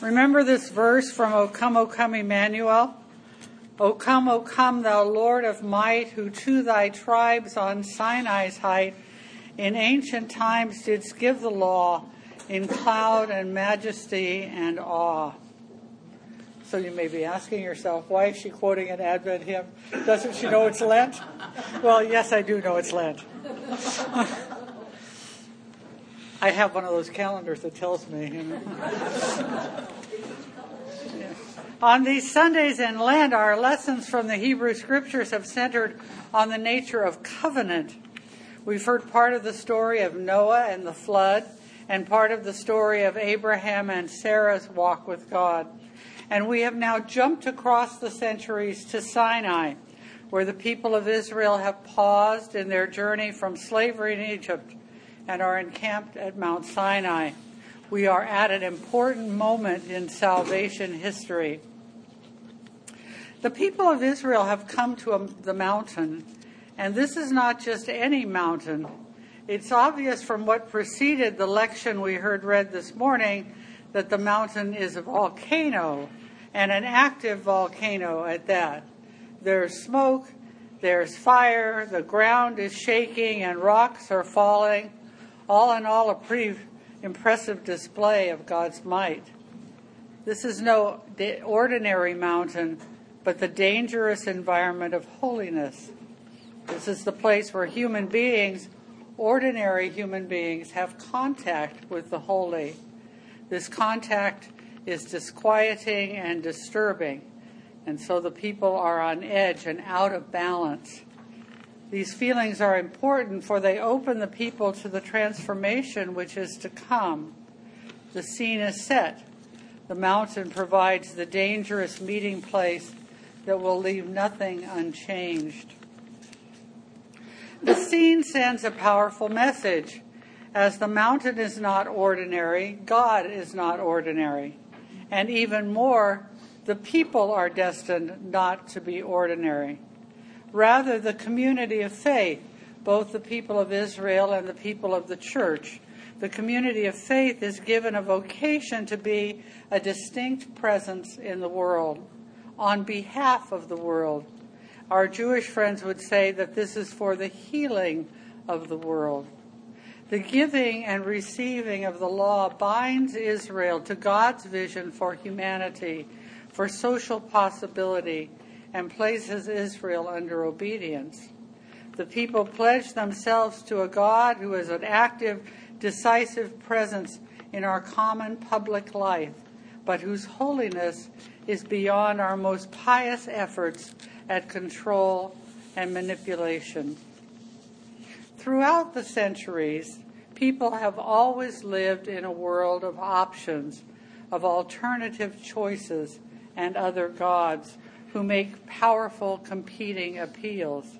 Remember this verse from O come, O come, Emmanuel? O come, O come, thou Lord of might, who to thy tribes on Sinai's height in ancient times didst give the law in cloud and majesty and awe. So you may be asking yourself, why is she quoting an Advent hymn? Doesn't she know it's Lent? Well, yes, I do know it's Lent. I have one of those calendars that tells me. You know. On these Sundays in Lent, our lessons from the Hebrew Scriptures have centered on the nature of covenant. We've heard part of the story of Noah and the flood, and part of the story of Abraham and Sarah's walk with God. And we have now jumped across the centuries to Sinai, where the people of Israel have paused in their journey from slavery in Egypt and are encamped at Mount Sinai. We are at an important moment in salvation history. The people of Israel have come to a, the mountain, and this is not just any mountain. It's obvious from what preceded the lection we heard read this morning that the mountain is a volcano, and an active volcano at that. There's smoke, there's fire, the ground is shaking, and rocks are falling all in all, a pretty impressive display of God's might. This is no ordinary mountain, but the dangerous environment of holiness. This is the place where human beings, ordinary human beings, have contact with the holy. This contact is disquieting and disturbing, and so the people are on edge and out of balance. These feelings are important for they open the people to the transformation which is to come. The scene is set. The mountain provides the dangerous meeting place that will leave nothing unchanged. The scene sends a powerful message. As the mountain is not ordinary, God is not ordinary. And even more, the people are destined not to be ordinary. Rather, the community of faith, both the people of Israel and the people of the church. The community of faith is given a vocation to be a distinct presence in the world on behalf of the world. Our Jewish friends would say that this is for the healing of the world. The giving and receiving of the law binds Israel to God's vision for humanity, for social possibility, and places Israel under obedience. The people pledge themselves to a God who is an active, decisive presence in our common public life, but whose holiness is beyond our most pious efforts at control and manipulation. Throughout the centuries, people have always lived in a world of options, of alternative choices, and other gods who make powerful competing appeals.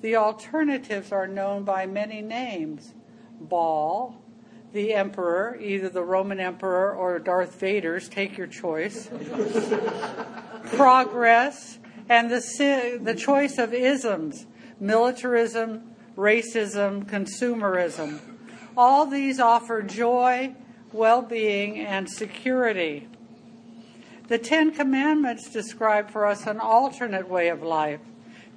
The alternatives are known by many names Baal, the emperor, either the Roman emperor or Darth Vader's, take your choice, progress, and the, the choice of isms militarism, racism, consumerism. All these offer joy, well being, and security. The Ten Commandments describe for us an alternate way of life.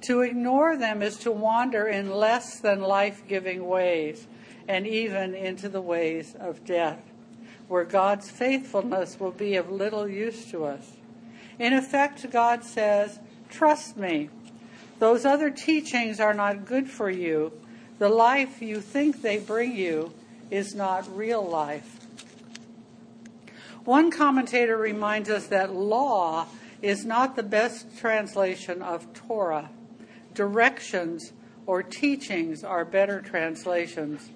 To ignore them is to wander in less than life giving ways and even into the ways of death, where God's faithfulness will be of little use to us. In effect, God says, Trust me. Those other teachings are not good for you. The life you think they bring you is not real life. One commentator reminds us that law is not the best translation of Torah. Directions or teachings are better translations,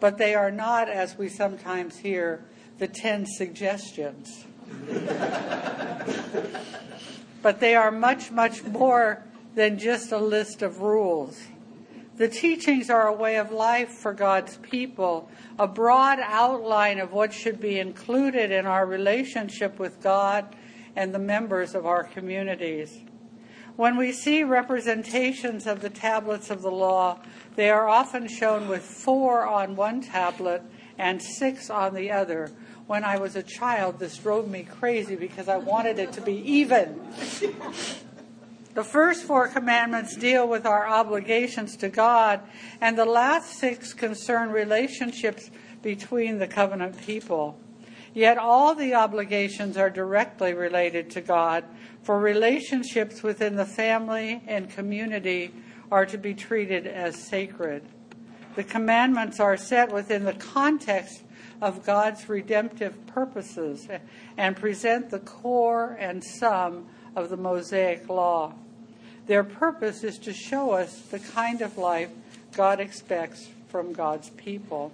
but they are not, as we sometimes hear, the ten suggestions. but they are much, much more than just a list of rules. The teachings are a way of life for God's people, a broad outline of what should be included in our relationship with God and the members of our communities. When we see representations of the tablets of the law, they are often shown with four on one tablet and six on the other, when I was a child, this drove me crazy because I wanted it to be even. The first four commandments deal with our obligations to God, and the last six concern relationships between the covenant people. Yet all the obligations are directly related to God, for relationships within the family and community are to be treated as sacred. The commandments are set within the context of God's redemptive purposes and present the core and sum of the Mosaic Law. Their purpose is to show us the kind of life God expects from God's people.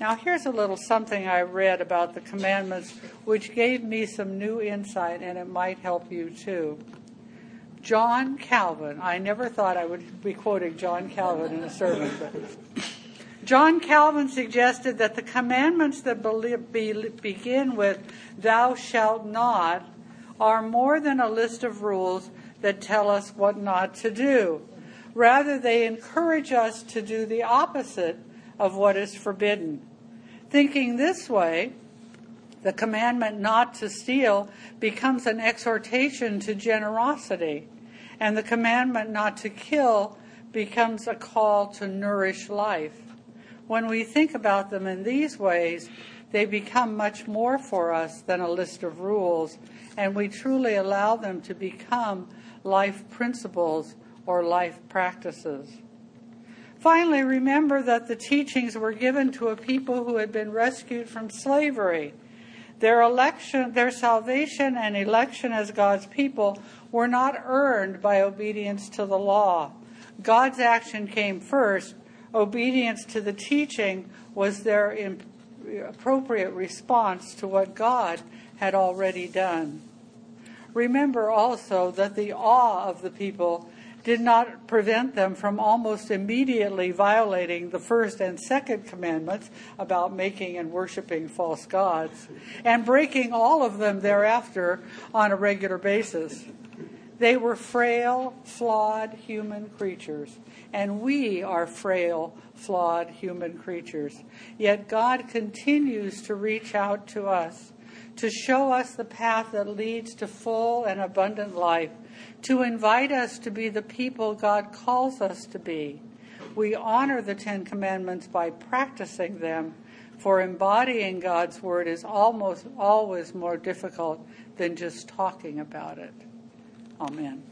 Now, here's a little something I read about the commandments which gave me some new insight, and it might help you too. John Calvin, I never thought I would be quoting John Calvin in a sermon, but John Calvin suggested that the commandments that begin with, Thou shalt not, are more than a list of rules that tell us what not to do. Rather, they encourage us to do the opposite of what is forbidden. Thinking this way, the commandment not to steal becomes an exhortation to generosity, and the commandment not to kill becomes a call to nourish life. When we think about them in these ways, they become much more for us than a list of rules, and we truly allow them to become life principles or life practices. Finally, remember that the teachings were given to a people who had been rescued from slavery. Their election, their salvation and election as God's people were not earned by obedience to the law. God's action came first. Obedience to the teaching was their appropriate response to what God had already done. Remember also that the awe of the people did not prevent them from almost immediately violating the first and second commandments about making and worshiping false gods and breaking all of them thereafter on a regular basis. They were frail, flawed human creatures, and we are frail, flawed human creatures. Yet God continues to reach out to us to show us the path that leads to full and abundant life, to invite us to be the people God calls us to be. We honor the Ten Commandments by practicing them, for embodying God's Word is almost always more difficult than just talking about it. Amen.